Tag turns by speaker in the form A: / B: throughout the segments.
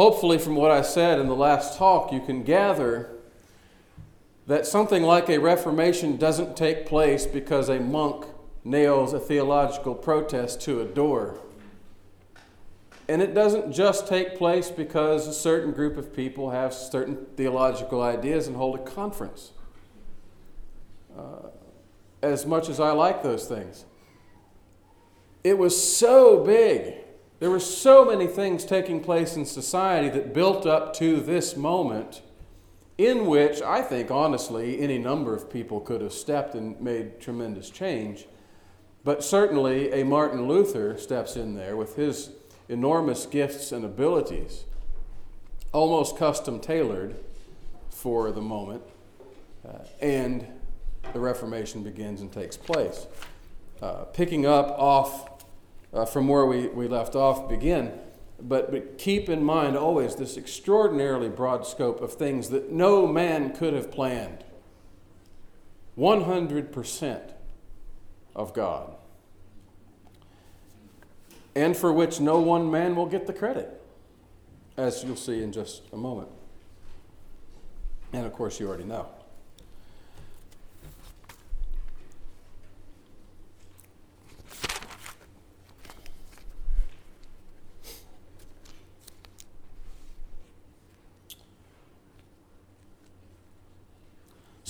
A: hopefully, from what I said in the last talk, you can gather that something like a Reformation doesn't take place because a monk nails a theological protest to a door. And it doesn't just take place because a certain group of people have certain theological ideas and hold a conference. Uh, as much as I like those things, it was so big. There were so many things taking place in society that built up to this moment in which I think, honestly, any number of people could have stepped and made tremendous change. But certainly, a Martin Luther steps in there with his enormous gifts and abilities, almost custom tailored for the moment, uh, and the Reformation begins and takes place. Uh, picking up off uh, from where we, we left off, begin, but, but keep in mind always this extraordinarily broad scope of things that no man could have planned. 100% of God and for which no one man will get the credit, as you'll see in just a moment. And of course, you already know.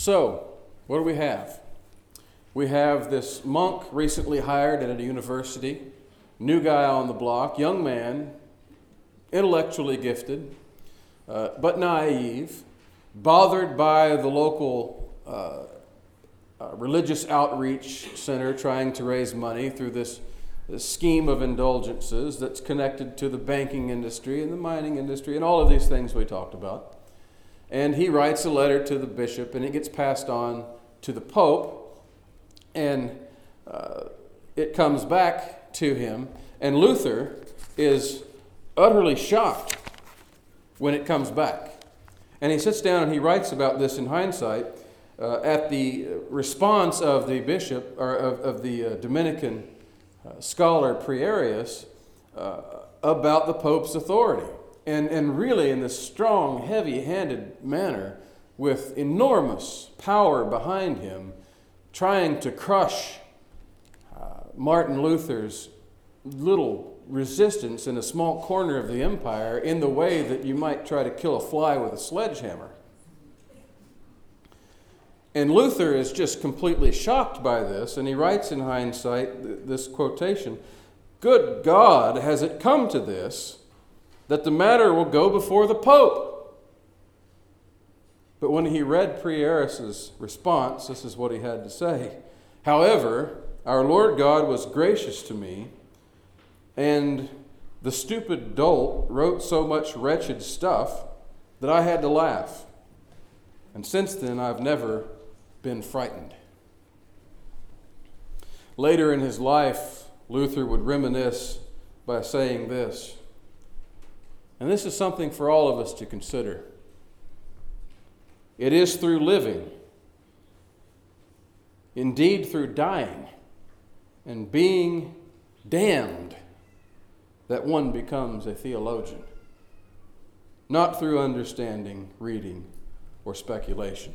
A: So, what do we have? We have this monk recently hired at a university new guy on the block, young man, intellectually gifted, uh, but naive, bothered by the local uh, uh, religious outreach center trying to raise money through this, this scheme of indulgences that's connected to the banking industry and the mining industry and all of these things we talked about. And he writes a letter to the bishop, and it gets passed on to the pope, and uh, it comes back to him. And Luther is utterly shocked when it comes back. And he sits down and he writes about this in hindsight uh, at the response of the bishop, or of, of the uh, Dominican uh, scholar Prierius, uh, about the Pope's authority. And, and really, in this strong, heavy handed manner, with enormous power behind him, trying to crush uh, Martin Luther's little resistance in a small corner of the empire in the way that you might try to kill a fly with a sledgehammer. And Luther is just completely shocked by this, and he writes in hindsight this quotation Good God, has it come to this that the matter will go before the Pope? But when he read Prierius's response, this is what he had to say. However, our Lord God was gracious to me, and the stupid dolt wrote so much wretched stuff that I had to laugh. And since then, I've never been frightened. Later in his life, Luther would reminisce by saying this, and this is something for all of us to consider. It is through living, indeed through dying, and being damned that one becomes a theologian, not through understanding, reading, or speculation.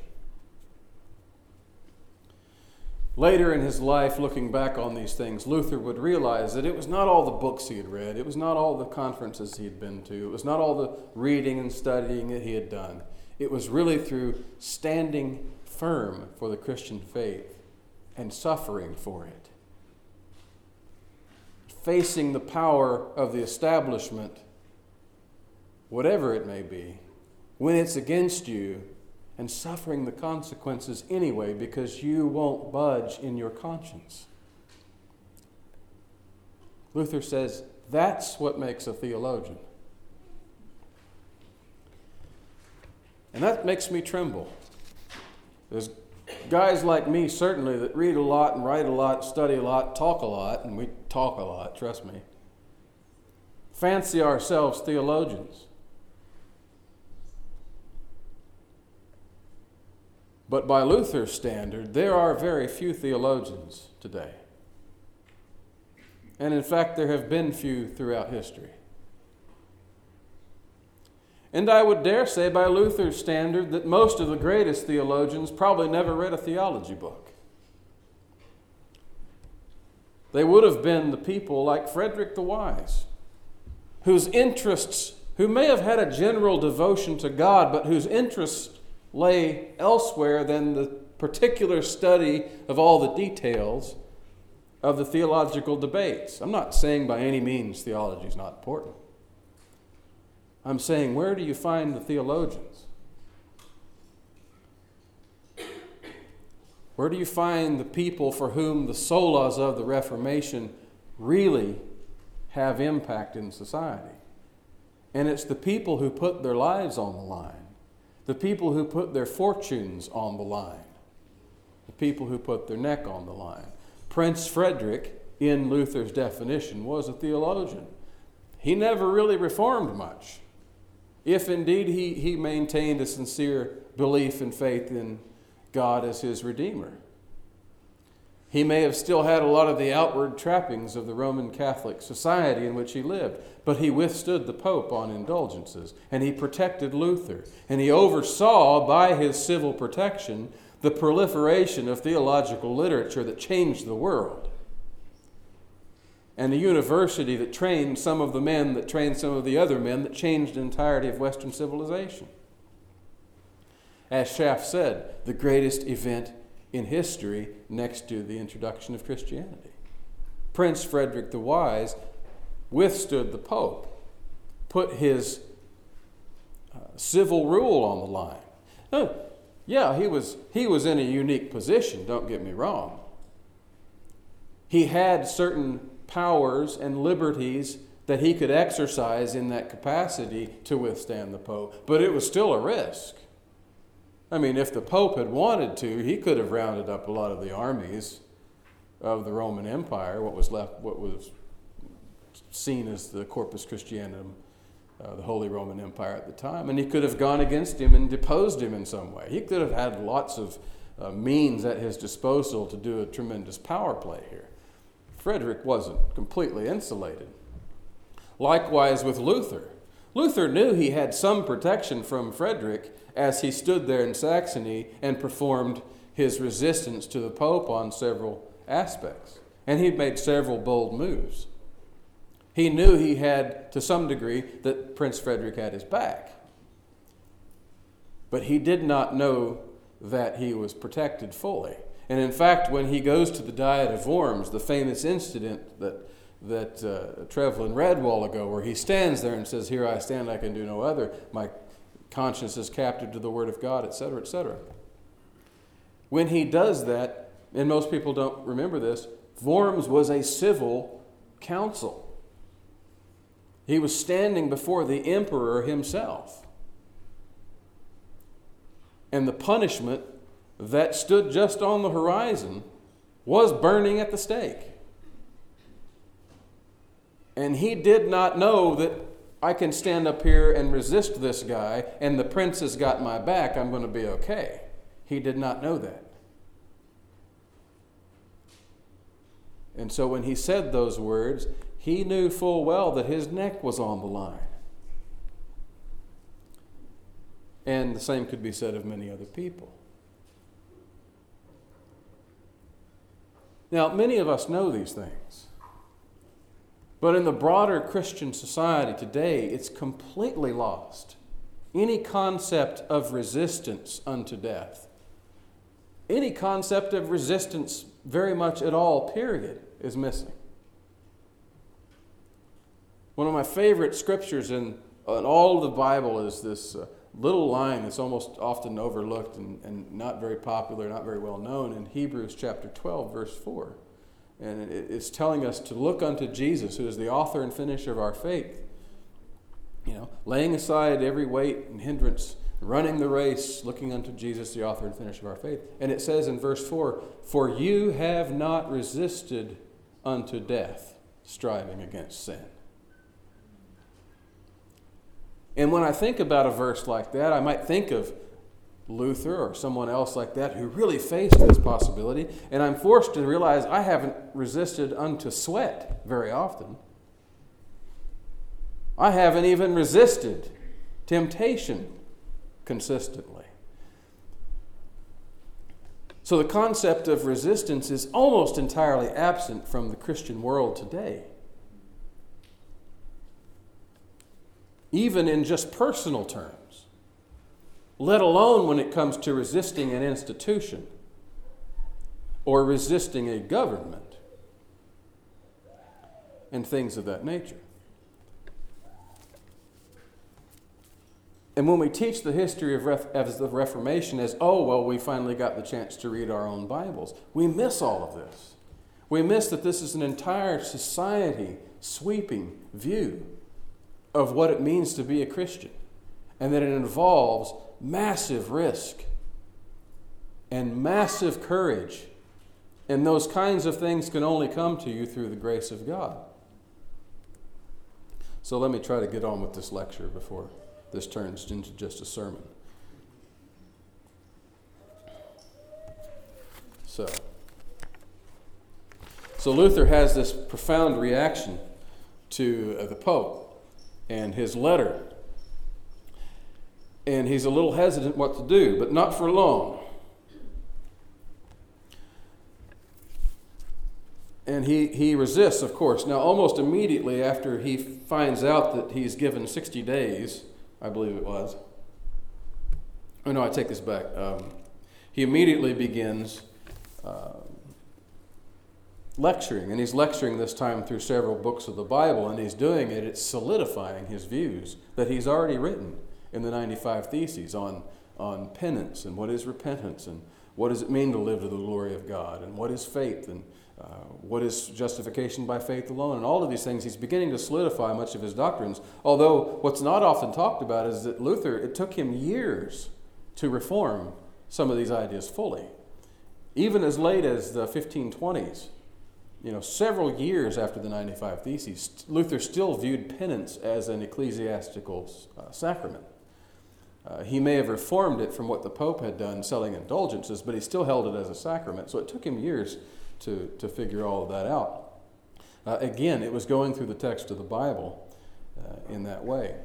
A: Later in his life, looking back on these things, Luther would realize that it was not all the books he had read, it was not all the conferences he had been to, it was not all the reading and studying that he had done. It was really through standing firm for the Christian faith and suffering for it facing the power of the establishment, whatever it may be, when it's against you and suffering the consequences anyway because you won't budge in your conscience. Luther says that's what makes a theologian. And that makes me tremble. There's guys like me, certainly, that read a lot and write a lot, study a lot, talk a lot, and we talk a lot, trust me, fancy ourselves theologians. But by Luther's standard, there are very few theologians today. And in fact, there have been few throughout history. And I would dare say, by Luther's standard, that most of the greatest theologians probably never read a theology book. They would have been the people like Frederick the Wise, whose interests, who may have had a general devotion to God, but whose interests lay elsewhere than the particular study of all the details of the theological debates. I'm not saying by any means theology is not important. I'm saying, where do you find the theologians? Where do you find the people for whom the solas of the Reformation really have impact in society? And it's the people who put their lives on the line, the people who put their fortunes on the line, the people who put their neck on the line. Prince Frederick, in Luther's definition, was a theologian. He never really reformed much if indeed he, he maintained a sincere belief and faith in God as his Redeemer. He may have still had a lot of the outward trappings of the Roman Catholic society in which he lived, but he withstood the Pope on indulgences, and he protected Luther, and he oversaw by his civil protection the proliferation of theological literature that changed the world and a university that trained some of the men that trained some of the other men that changed the entirety of Western civilization. As Schaff said, the greatest event in history next to the introduction of Christianity. Prince Frederick the Wise withstood the Pope, put his uh, civil rule on the line. Uh, yeah, he was, he was in a unique position, don't get me wrong. He had certain powers and liberties that he could exercise in that capacity to withstand the Pope, but it was still a risk. I mean, if the Pope had wanted to, he could have rounded up a lot of the armies of the Roman Empire, what was left, what was seen as the Corpus Christianum, uh, the Holy Roman Empire at the time, and he could have gone against him and deposed him in some way. He could have had lots of uh, means at his disposal to do a tremendous power play here. Frederick wasn't completely insulated. Likewise with Luther. Luther knew he had some protection from Frederick as he stood there in Saxony and performed his resistance to the Pope on several aspects. And he'd made several bold moves. He knew he had, to some degree, that Prince Frederick had his back. But he did not know that he was protected fully. And in fact, when he goes to the Diet of Worms, the famous incident that, that uh, Trevlin read a while ago, where he stands there and says, Here I stand, I can do no other. My conscience is captive to the Word of God, etc., etc. When he does that, and most people don't remember this, Worms was a civil council. He was standing before the emperor himself. And the punishment that stood just on the horizon was burning at the stake. And he did not know that I can stand up here and resist this guy, and the prince has got my back, I'm going to be okay. He did not know that. And so when he said those words, he knew full well that his neck was on the line. And the same could be said of many other people. Now, many of us know these things. But in the broader Christian society today, it's completely lost. Any concept of resistance unto death, any concept of resistance, very much at all, period, is missing. One of my favorite scriptures in, in all of the Bible is this uh, little line that's almost often overlooked and, and not very popular, not very well known in Hebrews chapter 12, verse 4. And it's telling us to look unto Jesus, who is the author and finisher of our faith. You know, laying aside every weight and hindrance, running the race, looking unto Jesus, the author and finisher of our faith. And it says in verse 4 For you have not resisted unto death, striving against sin. And when I think about a verse like that, I might think of Luther or someone else like that who really faced this possibility, and I'm forced to realize I haven't resisted unto sweat very often. I haven't even resisted temptation consistently. So the concept of resistance is almost entirely absent from the Christian world today. Even in just personal terms, let alone when it comes to resisting an institution or resisting a government and things of that nature. And when we teach the history of, Ref- of the Reformation as, oh, well, we finally got the chance to read our own Bibles, we miss all of this. We miss that this is an entire society sweeping view of what it means to be a Christian, and that it involves massive risk and massive courage. And those kinds of things can only come to you through the grace of God. So let me try to get on with this lecture before this turns into just a sermon. So, so Luther has this profound reaction to uh, the Pope and his letter. And he's a little hesitant what to do, but not for long. And he, he resists, of course. Now, almost immediately after he finds out that he's given 60 days I believe it was. Oh, no, I take this back. Um, he immediately begins uh, lecturing, and he's lecturing this time through several books of the Bible, and he's doing it, it's solidifying his views that he's already written in the 95 Theses on, on penance and what is repentance and what does it mean to live to the glory of God and what is faith and uh, what is justification by faith alone, and all of these things, he's beginning to solidify much of his doctrines. Although, what's not often talked about is that Luther, it took him years to reform some of these ideas fully. Even as late as the 1520s, you know, several years after the 95 Theses, Luther still viewed penance as an ecclesiastical uh, sacrament. Uh, he may have reformed it from what the Pope had done, selling indulgences, but he still held it as a sacrament. So it took him years to, to figure all of that out. Uh, again, it was going through the text of the Bible uh, in that way.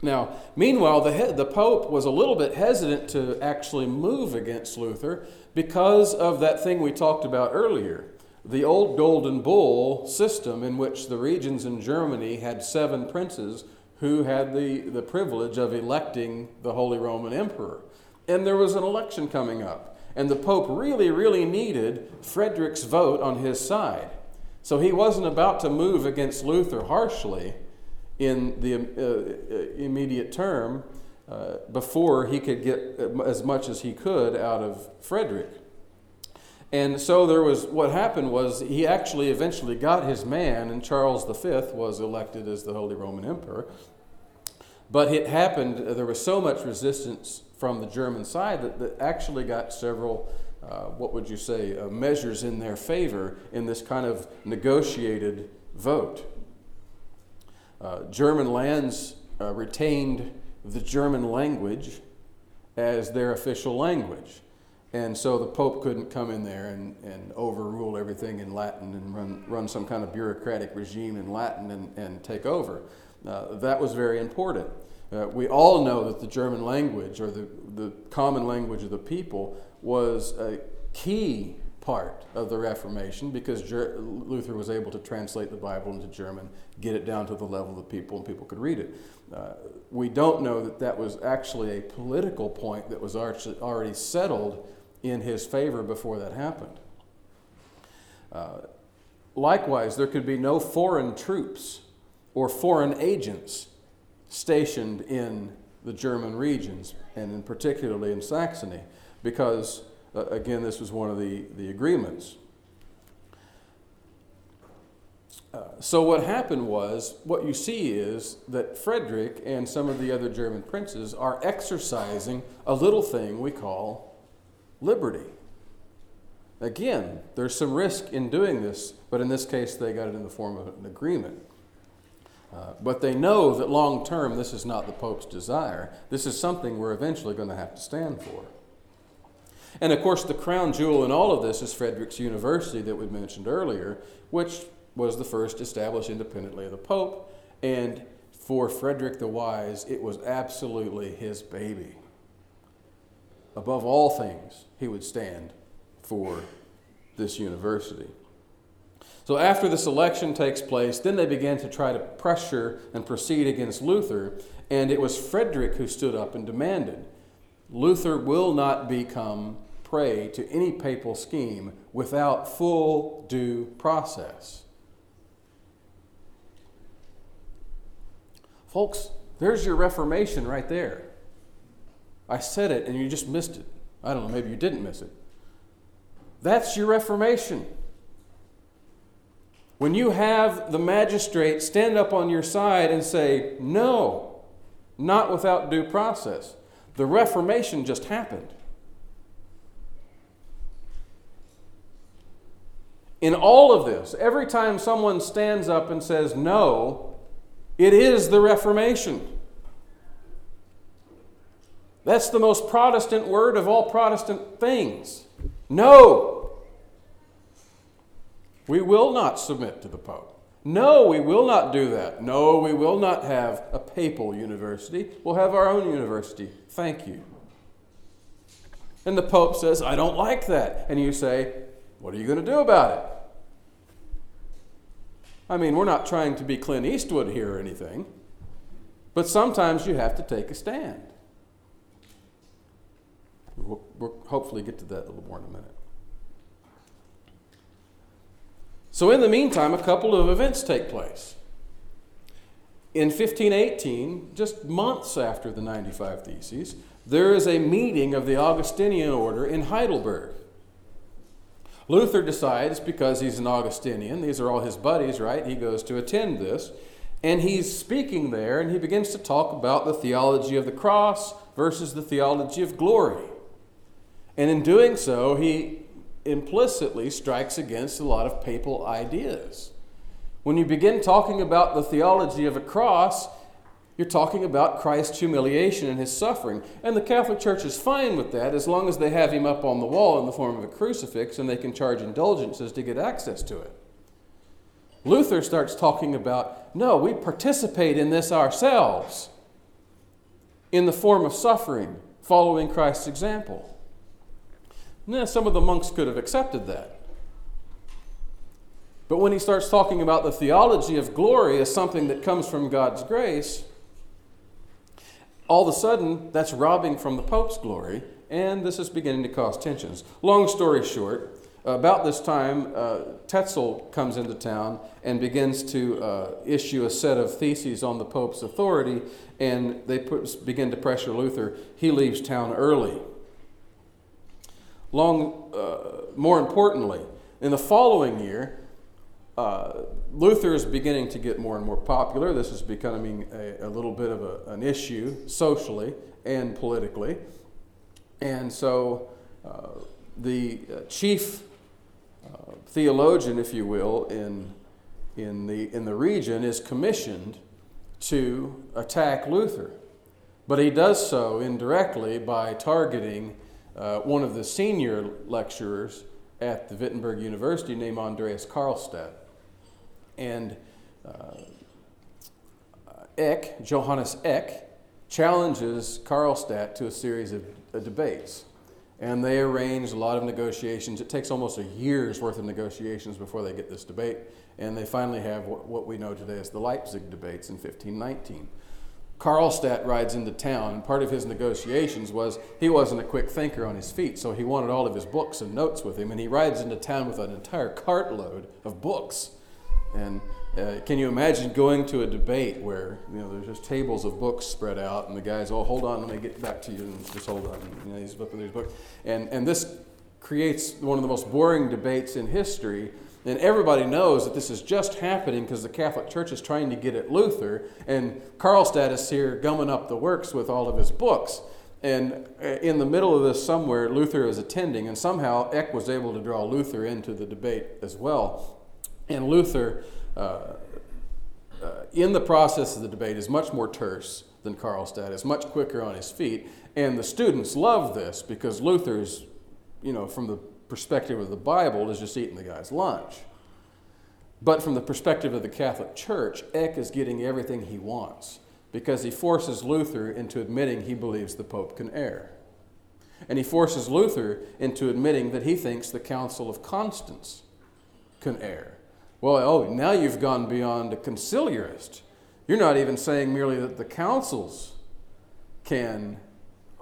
A: Now, meanwhile, the, the Pope was a little bit hesitant to actually move against Luther because of that thing we talked about earlier the old Golden Bull system, in which the regions in Germany had seven princes who had the, the privilege of electing the Holy Roman Emperor. And there was an election coming up. And the Pope really, really needed Frederick's vote on his side. So he wasn't about to move against Luther harshly in the uh, uh, immediate term uh, before he could get as much as he could out of Frederick. And so there was what happened was he actually eventually got his man, and Charles V was elected as the Holy Roman Emperor. But it happened, there was so much resistance from the German side that, that actually got several, uh, what would you say, uh, measures in their favor in this kind of negotiated vote. Uh, German lands uh, retained the German language as their official language. And so the Pope couldn't come in there and, and overrule everything in Latin and run, run some kind of bureaucratic regime in Latin and, and take over. Uh, that was very important. Uh, we all know that the German language, or the, the common language of the people, was a key part of the Reformation because Ger- Luther was able to translate the Bible into German, get it down to the level of the people, and people could read it. Uh, we don't know that that was actually a political point that was already settled in his favor before that happened. Uh, likewise, there could be no foreign troops or foreign agents stationed in the German regions, and in particularly in Saxony, because, uh, again, this was one of the, the agreements. Uh, so, what happened was, what you see is that Frederick and some of the other German princes are exercising a little thing we call liberty. Again, there's some risk in doing this, but in this case, they got it in the form of an agreement. Uh, but they know that long term, this is not the Pope's desire. This is something we're eventually going to have to stand for. And of course, the crown jewel in all of this is Frederick's University that we mentioned earlier, which was the first established independently of the Pope. And for Frederick the Wise, it was absolutely his baby. Above all things, he would stand for this university. So, after this election takes place, then they began to try to pressure and proceed against Luther, and it was Frederick who stood up and demanded Luther will not become prey to any papal scheme without full due process. Folks, there's your Reformation right there. I said it and you just missed it. I don't know, maybe you didn't miss it. That's your Reformation. When you have the magistrate stand up on your side and say, no, not without due process, the Reformation just happened. In all of this, every time someone stands up and says no, it is the Reformation. That's the most Protestant word of all Protestant things. No. We will not submit to the Pope. No, we will not do that. No, we will not have a papal university. We'll have our own university. Thank you. And the Pope says, I don't like that. And you say, What are you going to do about it? I mean, we're not trying to be Clint Eastwood here or anything, but sometimes you have to take a stand. We'll, we'll hopefully get to that a little more in a minute. So, in the meantime, a couple of events take place. In 1518, just months after the 95 Theses, there is a meeting of the Augustinian order in Heidelberg. Luther decides, because he's an Augustinian, these are all his buddies, right? He goes to attend this. And he's speaking there, and he begins to talk about the theology of the cross versus the theology of glory. And in doing so, he implicitly strikes against a lot of papal ideas. When you begin talking about the theology of a cross, you're talking about Christ's humiliation and his suffering. And the Catholic Church is fine with that as long as they have him up on the wall in the form of a crucifix and they can charge indulgences to get access to it. Luther starts talking about no, we participate in this ourselves in the form of suffering, following Christ's example. Now, some of the monks could have accepted that. But when he starts talking about the theology of glory as something that comes from God's grace, all of a sudden, that's robbing from the Pope's glory, and this is beginning to cause tensions. Long story short, about this time, uh, Tetzel comes into town and begins to uh, issue a set of theses on the Pope's authority, and they put, begin to pressure Luther. He leaves town early. Long, uh, more importantly, in the following year, uh, Luther is beginning to get more and more popular. This is becoming a, a little bit of a, an issue socially and politically. And so uh, the uh, chief uh, theologian, if you will, in, in, the, in the region is commissioned to attack Luther. But he does so indirectly by targeting uh, one of the senior lecturers at the Wittenberg University named Andreas Karlstadt. And uh, Eck, Johannes Eck, challenges Karlstadt to a series of uh, debates. And they arrange a lot of negotiations. It takes almost a year's worth of negotiations before they get this debate. And they finally have what, what we know today as the Leipzig debates in 1519. Karlstadt rides into town, and part of his negotiations was he wasn't a quick thinker on his feet, so he wanted all of his books and notes with him, and he rides into town with an entire cartload of books. And uh, can you imagine going to a debate where you know there's just tables of books spread out, and the guys, oh, hold on, let me get back to you, and just hold on, you know, he's flipping these books, and and this creates one of the most boring debates in history. And everybody knows that this is just happening because the Catholic Church is trying to get at Luther, and Karlstadt is here gumming up the works with all of his books. And uh, in the middle of this, somewhere, Luther is attending, and somehow Eck was able to draw Luther into the debate as well. And Luther, uh, uh, in the process of the debate, is much more terse than Karlstadt, is much quicker on his feet. And the students love this because Luther's, you know, from the perspective of the Bible, is just eating the guy's lunch. But from the perspective of the Catholic Church, Eck is getting everything he wants because he forces Luther into admitting he believes the Pope can err. And he forces Luther into admitting that he thinks the Council of Constance can err. Well, oh, now you've gone beyond a conciliarist. You're not even saying merely that the councils can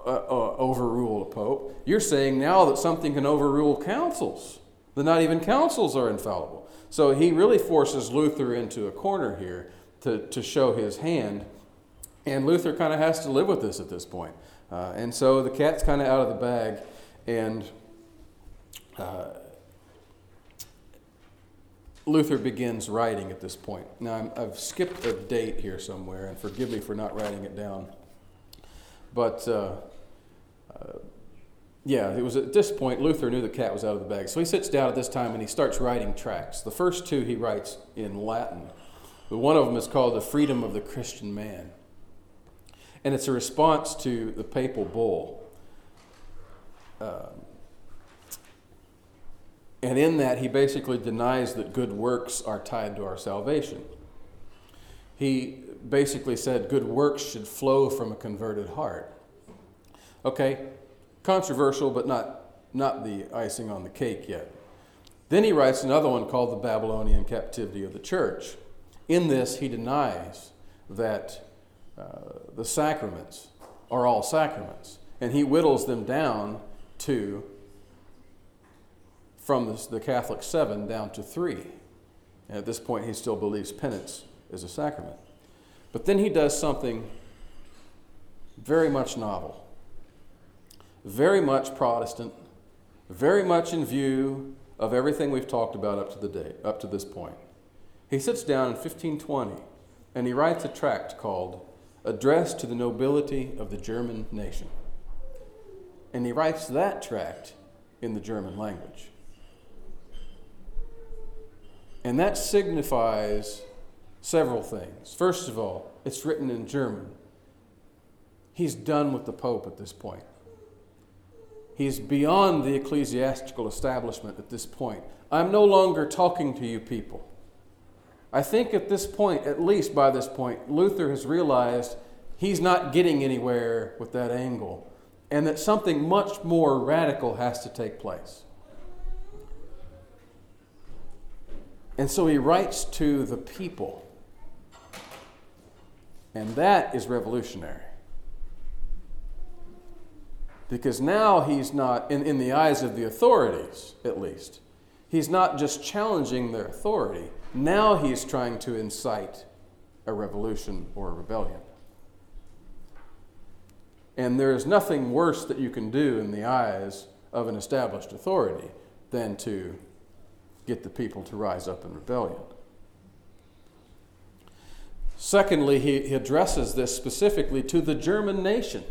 A: uh, uh, overrule a pope. You're saying now that something can overrule councils, that not even councils are infallible. So he really forces Luther into a corner here to, to show his hand. And Luther kind of has to live with this at this point. Uh, and so the cat's kind of out of the bag. And uh, Luther begins writing at this point. Now, i have skipped a date here somewhere, and forgive me for not writing it down. But uh, uh, yeah, it was at this point Luther knew the cat was out of the bag. So he sits down at this time and he starts writing tracts. The first two he writes in Latin. But one of them is called The Freedom of the Christian Man. And it's a response to the papal bull. Uh, and in that, he basically denies that good works are tied to our salvation. He basically said good works should flow from a converted heart. Okay, controversial, but not, not the icing on the cake yet. Then he writes another one called The Babylonian Captivity of the Church. In this, he denies that uh, the sacraments are all sacraments, and he whittles them down to from the, the Catholic seven down to three. And at this point, he still believes penance is a sacrament. But then he does something very much novel, very much Protestant, very much in view of everything we've talked about up to the day, up to this point. He sits down in 1520 and he writes a tract called Address to the Nobility of the German Nation. And he writes that tract in the German language. And that signifies several things. First of all, it's written in German. He's done with the Pope at this point. He's beyond the ecclesiastical establishment at this point. I'm no longer talking to you people. I think at this point, at least by this point, Luther has realized he's not getting anywhere with that angle and that something much more radical has to take place. And so he writes to the people. And that is revolutionary. Because now he's not, in, in the eyes of the authorities at least, he's not just challenging their authority. Now he's trying to incite a revolution or a rebellion. And there is nothing worse that you can do in the eyes of an established authority than to get the people to rise up in rebellion. Secondly, he, he addresses this specifically to the German nation.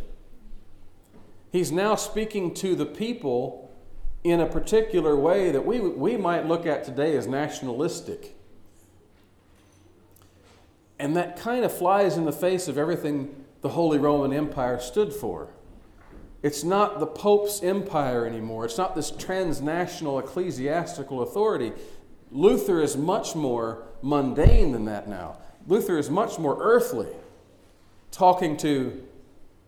A: He's now speaking to the people in a particular way that we, we might look at today as nationalistic. And that kind of flies in the face of everything the Holy Roman Empire stood for. It's not the Pope's empire anymore. It's not this transnational ecclesiastical authority. Luther is much more mundane than that now. Luther is much more earthly, talking to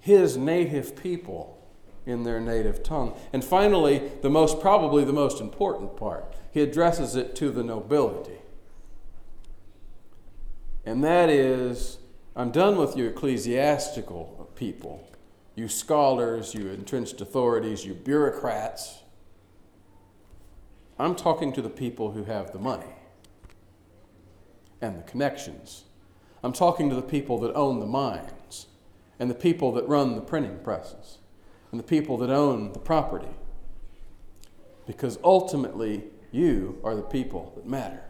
A: his native people in their native tongue. And finally, the most probably the most important part, he addresses it to the nobility. And that is I'm done with you ecclesiastical people you scholars, you entrenched authorities, you bureaucrats. I'm talking to the people who have the money and the connections. I'm talking to the people that own the mines and the people that run the printing presses and the people that own the property. Because ultimately, you are the people that matter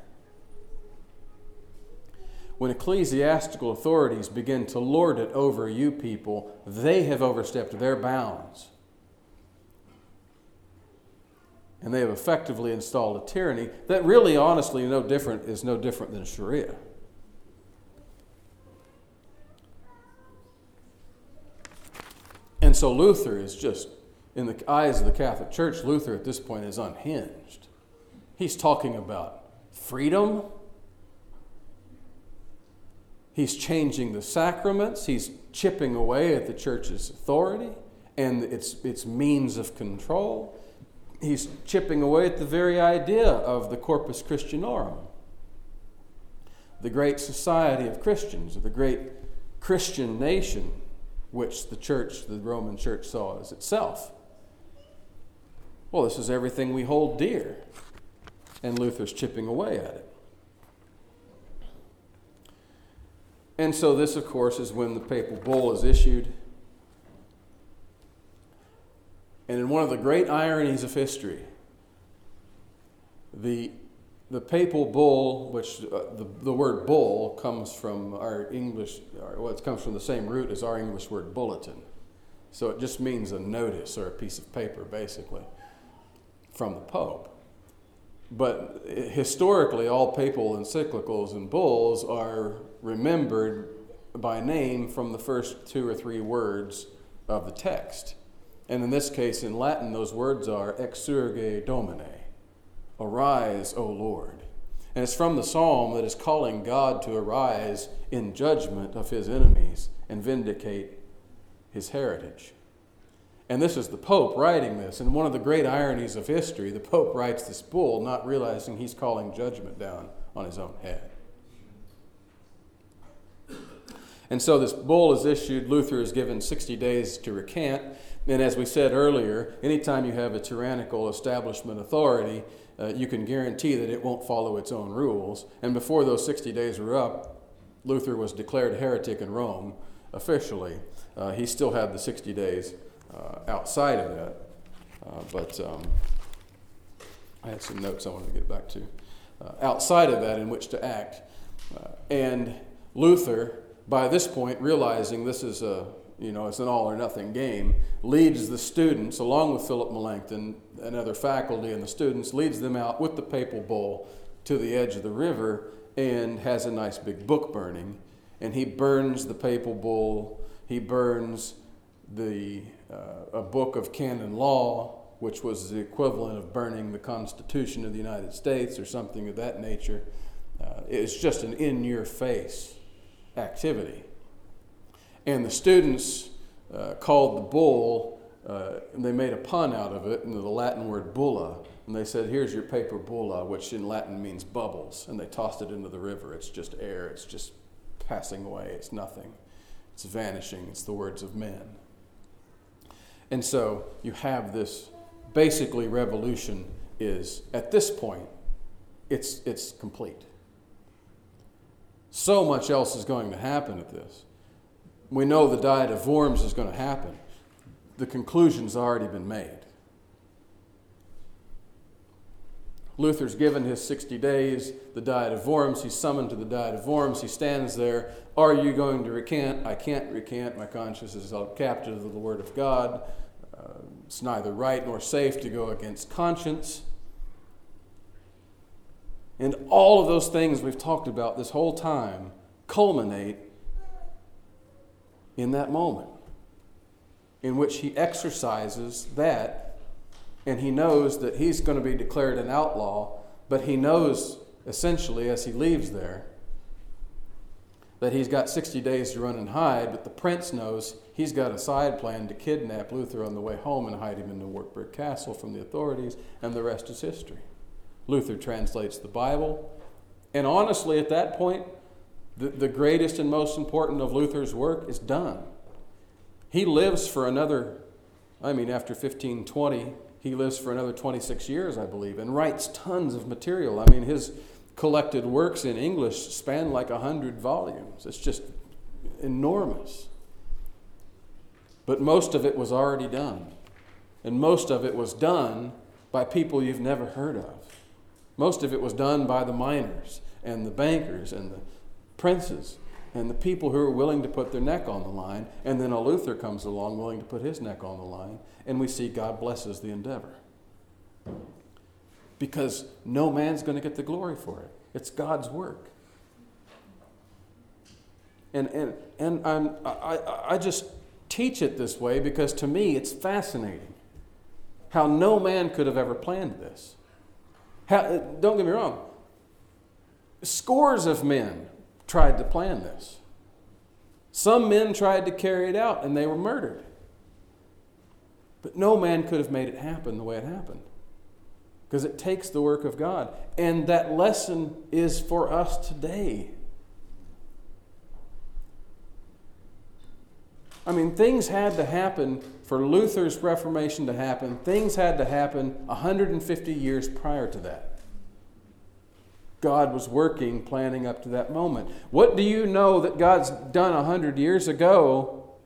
A: when ecclesiastical authorities begin to lord it over you people, they have overstepped their bounds. And they have effectively installed a tyranny that really, honestly, no different, is no different than Sharia. So Luther is just, in the eyes of the Catholic Church, Luther at this point is unhinged. He's talking about freedom He's changing the sacraments. He's chipping away at the church's authority and its, its means of control. He's chipping away at the very idea of the Corpus Christianorum, the great society of Christians, or the great Christian nation which the church, the Roman church, saw as itself. Well, this is everything we hold dear, and Luther's chipping away at it. And so, this, of course, is when the papal bull is issued. And in one of the great ironies of history, the, the papal bull, which uh, the, the word bull comes from our English, well, it comes from the same root as our English word bulletin. So it just means a notice or a piece of paper, basically, from the Pope. But historically, all papal encyclicals and bulls are remembered by name from the first two or three words of the text. And in this case, in Latin, those words are exsurge domine, arise, O Lord. And it's from the psalm that is calling God to arise in judgment of his enemies and vindicate his heritage. And this is the Pope writing this. And one of the great ironies of history, the Pope writes this bull not realizing he's calling judgment down on his own head. And so this bull is issued. Luther is given 60 days to recant. And as we said earlier, anytime you have a tyrannical establishment authority, uh, you can guarantee that it won't follow its own rules. And before those 60 days were up, Luther was declared heretic in Rome officially. Uh, he still had the 60 days uh, outside of that. Uh, but um, I had some notes I wanted to get back to. Uh, outside of that, in which to act. Uh, and Luther, by this point, realizing this is a you know, it's an all or nothing game, leads the students, along with Philip Melanchthon and other faculty and the students, leads them out with the papal bull to the edge of the river and has a nice big book burning. And he burns the papal bull, he burns the uh, a book of canon law, which was the equivalent of burning the Constitution of the United States or something of that nature. Uh, it's just an in your face activity. And the students uh, called the bull, uh, and they made a pun out of it, and the Latin word bulla. And they said, Here's your paper bulla, which in Latin means bubbles. And they tossed it into the river. It's just air, it's just passing away, it's nothing, it's vanishing, it's the words of men. And so you have this basically revolution is at this point it's it's complete. So much else is going to happen at this. We know the Diet of Worms is going to happen. The conclusion's already been made. Luther's given his 60 days, the Diet of Worms. He's summoned to the Diet of Worms. He stands there. Are you going to recant? I can't recant. My conscience is held captive of the Word of God. Uh, it's neither right nor safe to go against conscience. And all of those things we've talked about this whole time culminate in that moment in which he exercises that and he knows that he's going to be declared an outlaw, but he knows essentially as he leaves there that he's got 60 days to run and hide, but the prince knows he's got a side plan to kidnap Luther on the way home and hide him in the Wartburg Castle from the authorities, and the rest is history. Luther translates the Bible, and honestly, at that point, the, the greatest and most important of Luther's work is done. He lives for another, I mean, after 1520, he lives for another 26 years, I believe, and writes tons of material. I mean, his collected works in English span like 100 volumes. It's just enormous. But most of it was already done. And most of it was done by people you've never heard of. Most of it was done by the miners and the bankers and the princes and the people who are willing to put their neck on the line. And then a Luther comes along willing to put his neck on the line, and we see God blesses the endeavor. Because no man's going to get the glory for it, it's God's work. And, and, and I'm, I, I just teach it this way because to me it's fascinating how no man could have ever planned this. How, don't get me wrong, scores of men tried to plan this. Some men tried to carry it out and they were murdered. But no man could have made it happen the way it happened. Because it takes the work of God. And that lesson is for us today. I mean, things had to happen for Luther's Reformation to happen. Things had to happen 150 years prior to that. God was working, planning up to that moment. What do you know that God's done a 100 years ago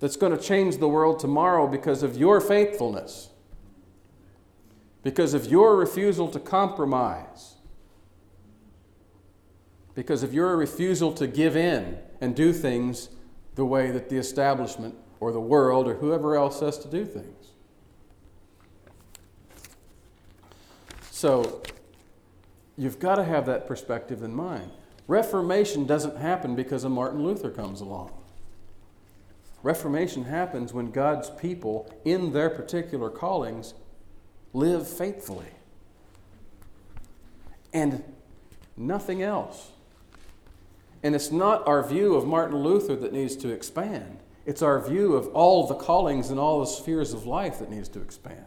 A: that's going to change the world tomorrow because of your faithfulness? Because of your refusal to compromise? Because of your refusal to give in and do things the way that the establishment or the world or whoever else says to do things. So, you've got to have that perspective in mind. Reformation doesn't happen because a Martin Luther comes along. Reformation happens when God's people, in their particular callings, live faithfully. And nothing else. And it's not our view of Martin Luther that needs to expand. It's our view of all the callings and all the spheres of life that needs to expand.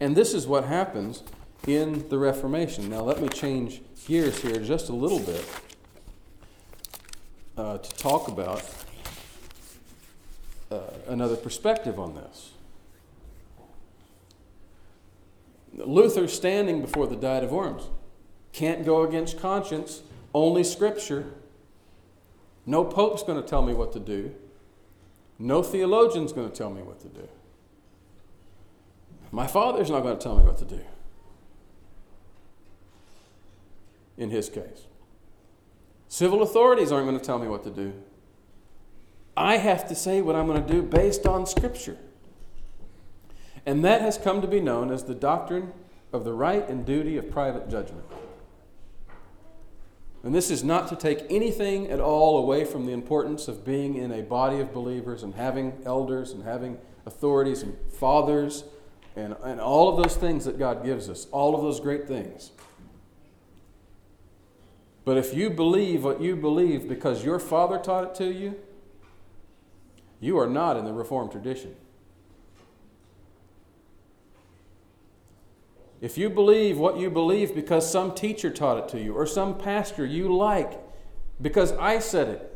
A: And this is what happens in the Reformation. Now, let me change gears here just a little bit uh, to talk about uh, another perspective on this. Luther standing before the Diet of Worms can't go against conscience only Scripture. No pope's going to tell me what to do. No theologian's going to tell me what to do. My father's not going to tell me what to do. In his case, civil authorities aren't going to tell me what to do. I have to say what I'm going to do based on Scripture. And that has come to be known as the doctrine of the right and duty of private judgment. And this is not to take anything at all away from the importance of being in a body of believers and having elders and having authorities and fathers and, and all of those things that God gives us, all of those great things. But if you believe what you believe because your father taught it to you, you are not in the Reformed tradition. If you believe what you believe because some teacher taught it to you or some pastor you like, because I said it,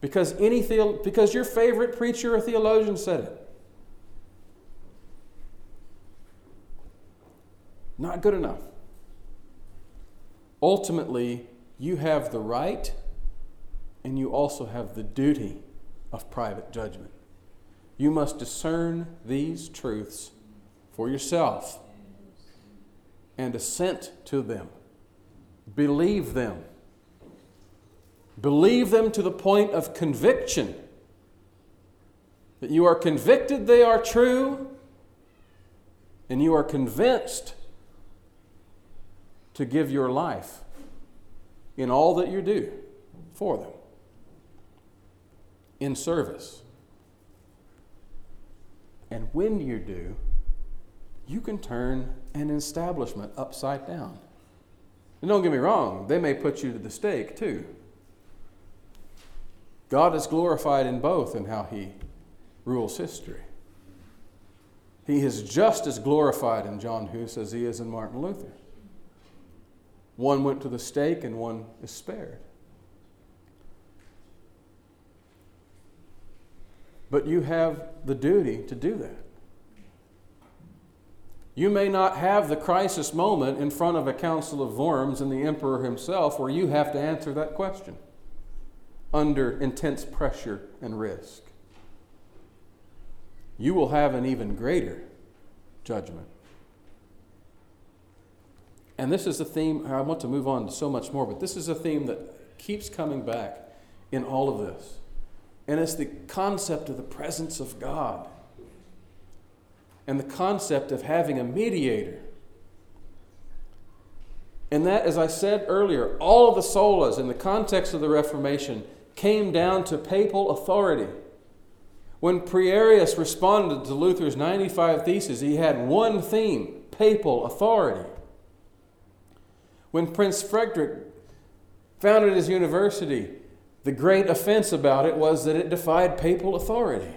A: because any theo- because your favorite preacher or theologian said it. Not good enough. Ultimately, you have the right and you also have the duty of private judgment. You must discern these truths for yourself and assent to them. Believe them. Believe them to the point of conviction. That you are convicted they are true, and you are convinced to give your life in all that you do for them, in service. And when you do, you can turn an establishment upside down. And don't get me wrong, they may put you to the stake too. God is glorified in both in how he rules history. He is just as glorified in John Huss as he is in Martin Luther. One went to the stake and one is spared. But you have the duty to do that. You may not have the crisis moment in front of a council of Worms and the emperor himself where you have to answer that question under intense pressure and risk. You will have an even greater judgment. And this is a theme, I want to move on to so much more, but this is a theme that keeps coming back in all of this. And it's the concept of the presence of God and the concept of having a mediator. And that, as I said earlier, all of the solas in the context of the Reformation came down to papal authority. When Prierius responded to Luther's 95 Theses, he had one theme papal authority. When Prince Frederick founded his university, The great offense about it was that it defied papal authority.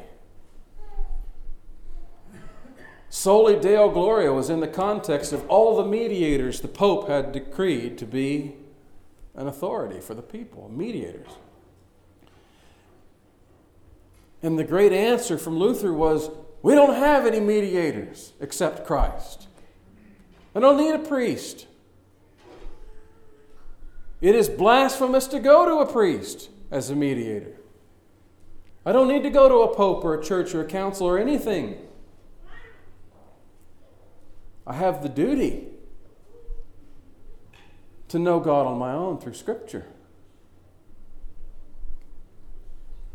A: Soli Deo Gloria was in the context of all the mediators the Pope had decreed to be an authority for the people, mediators. And the great answer from Luther was we don't have any mediators except Christ. I don't need a priest. It is blasphemous to go to a priest as a mediator. I don't need to go to a pope or a church or a council or anything. I have the duty to know God on my own through Scripture.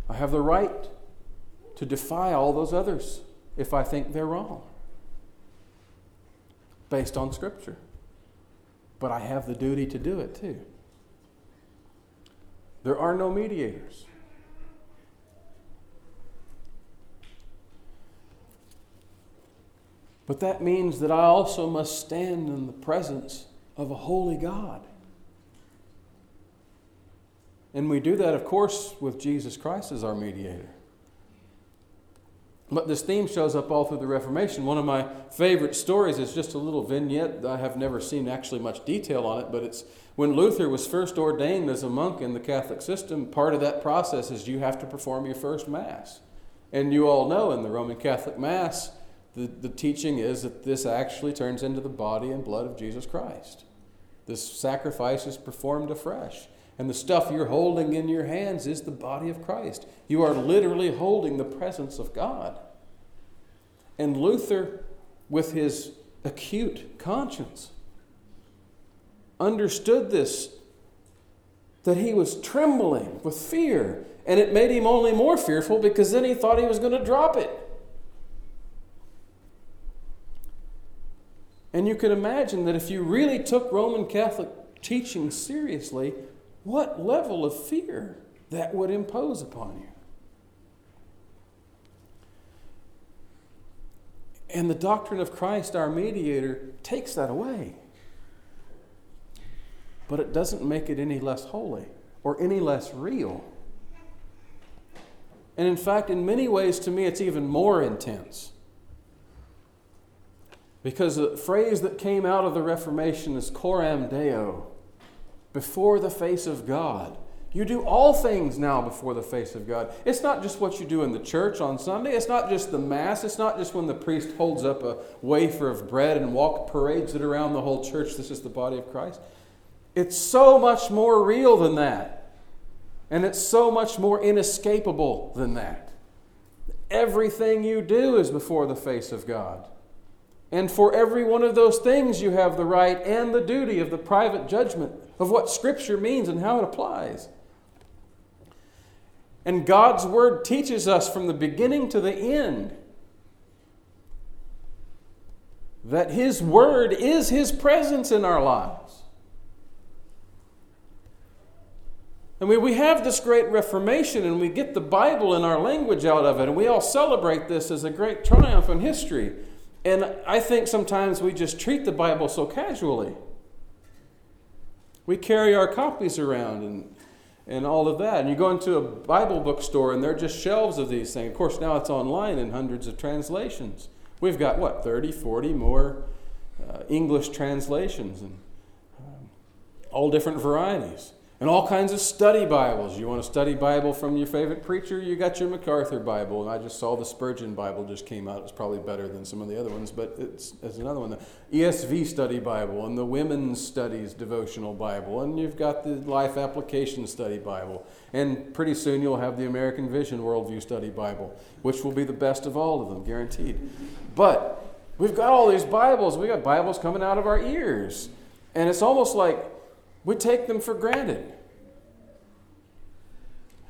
A: I have the right to defy all those others if I think they're wrong based on Scripture. But I have the duty to do it too. There are no mediators. But that means that I also must stand in the presence of a holy God. And we do that, of course, with Jesus Christ as our mediator. But this theme shows up all through the Reformation. One of my favorite stories is just a little vignette. I have never seen actually much detail on it, but it's when Luther was first ordained as a monk in the Catholic system. Part of that process is you have to perform your first Mass. And you all know in the Roman Catholic Mass, the, the teaching is that this actually turns into the body and blood of Jesus Christ. This sacrifice is performed afresh. And the stuff you're holding in your hands is the body of Christ. You are literally holding the presence of God. And Luther, with his acute conscience, understood this that he was trembling with fear. And it made him only more fearful because then he thought he was going to drop it. And you can imagine that if you really took Roman Catholic teaching seriously, what level of fear that would impose upon you. And the doctrine of Christ, our mediator, takes that away. But it doesn't make it any less holy or any less real. And in fact, in many ways, to me, it's even more intense. Because the phrase that came out of the Reformation is coram deo, before the face of God. You do all things now before the face of God. It's not just what you do in the church on Sunday. It's not just the Mass. It's not just when the priest holds up a wafer of bread and walk parades it around the whole church. This is the body of Christ. It's so much more real than that. And it's so much more inescapable than that. Everything you do is before the face of God. And for every one of those things, you have the right and the duty of the private judgment of what Scripture means and how it applies. And God's Word teaches us from the beginning to the end that His Word is His presence in our lives. I mean, we have this great Reformation and we get the Bible in our language out of it, and we all celebrate this as a great triumph in history. And I think sometimes we just treat the Bible so casually. We carry our copies around and, and all of that. And you go into a Bible bookstore and there are just shelves of these things. Of course, now it's online in hundreds of translations. We've got, what, 30, 40 more uh, English translations and um, all different varieties and all kinds of study Bibles. You want a study Bible from your favorite preacher? You got your MacArthur Bible. And I just saw the Spurgeon Bible just came out. It's probably better than some of the other ones, but it's, it's another one. The ESV Study Bible and the Women's Studies Devotional Bible. And you've got the Life Application Study Bible. And pretty soon you'll have the American Vision Worldview Study Bible, which will be the best of all of them, guaranteed. But we've got all these Bibles. We've got Bibles coming out of our ears. And it's almost like we take them for granted.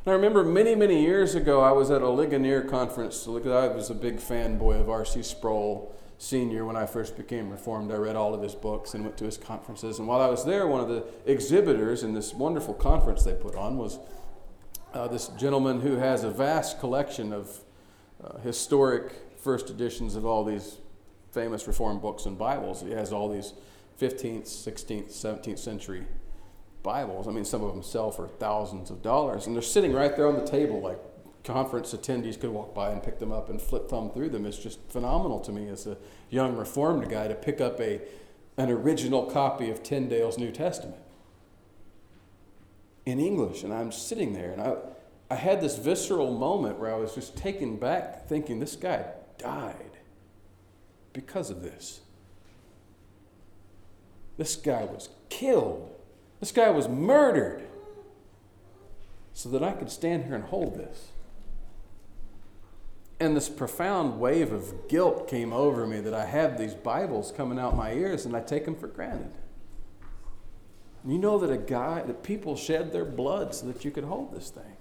A: I remember many, many years ago, I was at a Ligonier conference. I was a big fanboy of R.C. Sproul Sr. when I first became Reformed. I read all of his books and went to his conferences. And while I was there, one of the exhibitors in this wonderful conference they put on was uh, this gentleman who has a vast collection of uh, historic first editions of all these famous Reformed books and Bibles. He has all these 15th, 16th, 17th century Bibles. I mean, some of them sell for thousands of dollars, and they're sitting right there on the table, like conference attendees could walk by and pick them up and flip thumb through them. It's just phenomenal to me as a young Reformed guy to pick up a, an original copy of Tyndale's New Testament in English. And I'm sitting there, and I, I had this visceral moment where I was just taken back, thinking, this guy died because of this. This guy was killed. This guy was murdered so that I could stand here and hold this. And this profound wave of guilt came over me that I have these Bibles coming out my ears and I take them for granted. You know that a guy, that people shed their blood so that you could hold this thing.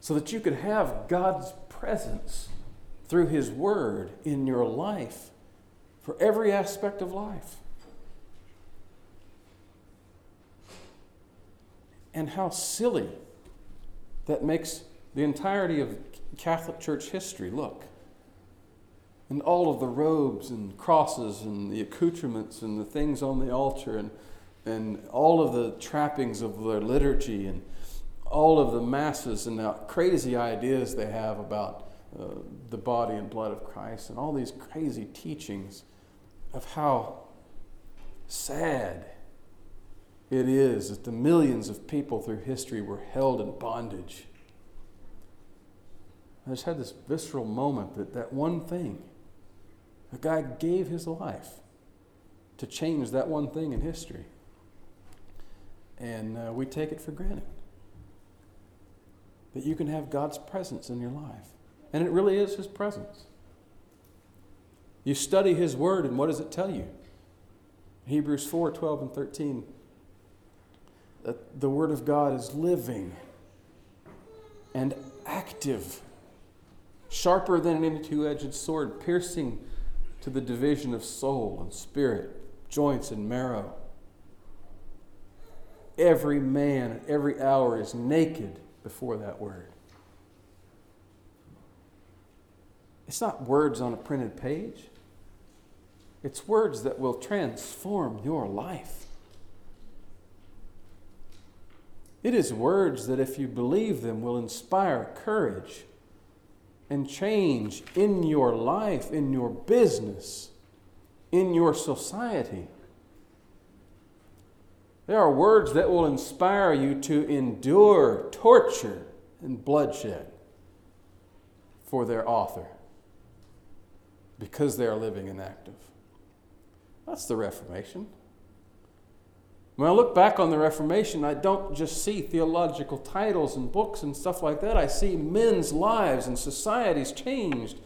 A: So that you could have God's presence through His Word in your life for every aspect of life. And how silly that makes the entirety of Catholic Church history look. And all of the robes and crosses and the accoutrements and the things on the altar and, and all of the trappings of their liturgy and all of the masses and the crazy ideas they have about uh, the body and blood of Christ and all these crazy teachings of how sad it is that the millions of people through history were held in bondage I just had this visceral moment that that one thing, a guy gave his life to change that one thing in history. And uh, we take it for granted that you can have God's presence in your life. And it really is His presence. You study His Word, and what does it tell you? Hebrews 4 12 and 13. That the Word of God is living and active sharper than any two edged sword, piercing to the division of soul and spirit, joints and marrow. Every man at every hour is naked before that word. It's not words on a printed page. It's words that will transform your life. It is words that, if you believe them, will inspire courage and change in your life, in your business, in your society. There are words that will inspire you to endure torture and bloodshed for their author because they are living and active. That's the Reformation. When I look back on the Reformation, I don't just see theological titles and books and stuff like that. I see men's lives and societies changed,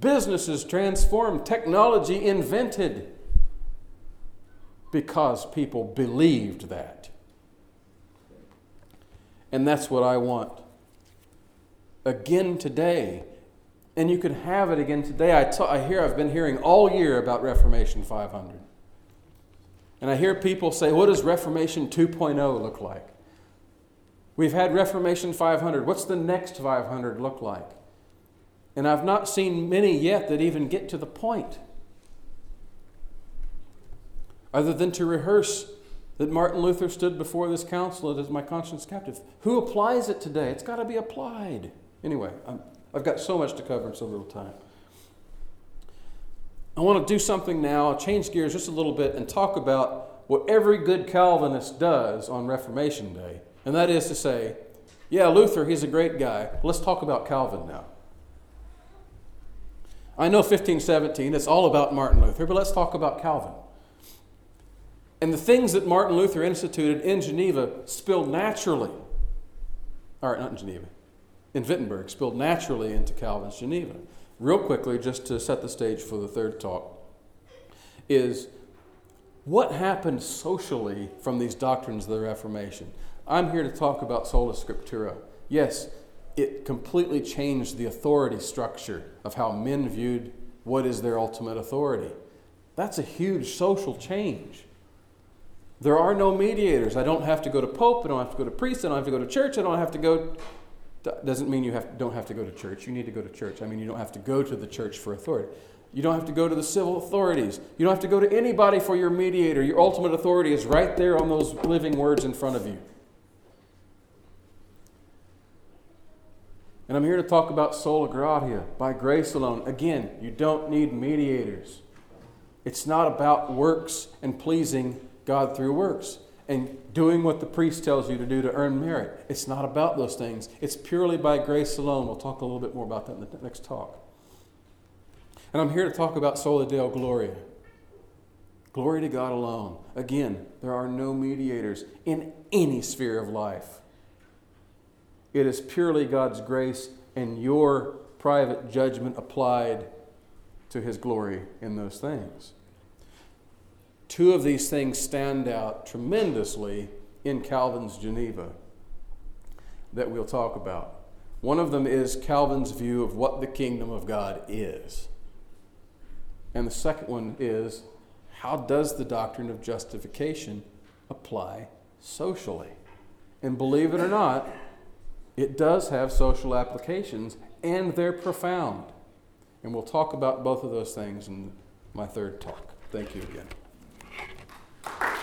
A: businesses transformed, technology invented because people believed that. And that's what I want. Again today, and you could have it again today. I, t- I hear, I've been hearing all year about Reformation 500. And I hear people say, what does Reformation 2.0 look like? We've had Reformation 500. What's the next 500 look like? And I've not seen many yet that even get to the point. Other than to rehearse that Martin Luther stood before this council and as my conscience captive. Who applies it today? It's got to be applied. Anyway, i have got so much to cover in so little time. I want to do something now, change gears just a little bit, and talk about what every good Calvinist does on Reformation Day. And that is to say, yeah, Luther, he's a great guy. Let's talk about Calvin now. I know 1517, it's all about Martin Luther, but let's talk about Calvin. And the things that Martin Luther instituted in Geneva spilled naturally, or not in Geneva, in Wittenberg, spilled naturally into Calvin's Geneva real quickly, just to set the stage for the third talk, is what happened socially from these doctrines of the Reformation. I'm here to talk about sola scriptura. Yes, it completely changed the authority structure of how men viewed what is their ultimate authority. That's a huge social change. There are no mediators. I don't have to go to pope. I don't have to go to priest. I don't have to go to church. I don't have to go doesn't mean you have, don't have to go to church. You need to go to church. I mean, you don't have to go to the church for authority. You don't have to go to the civil authorities. You don't have to go to anybody for your mediator. Your ultimate authority is right there on those living words in front of you. And I'm here to talk about sola gratia, by grace alone. Again, you don't need mediators. It's not about works and pleasing God through works and doing what the priest tells you to do to earn merit. It's not about those things. It's purely by grace alone. We'll talk a little bit more about that in the next talk. And I'm here to talk about Sola Deo Gloria. Glory to God alone. Again, there are no mediators in any sphere of life. It is purely God's grace and your private judgment applied to His glory in those things. Two of these things stand out tremendously in Calvin's Geneva that we'll talk about. One of them is Calvin's view of what the kingdom of God is. And the second one is how does the doctrine of justification apply socially? And believe it or not, it does have social applications, and they're profound. And we'll talk about both of those things in my third talk. Thank you again. Thank you.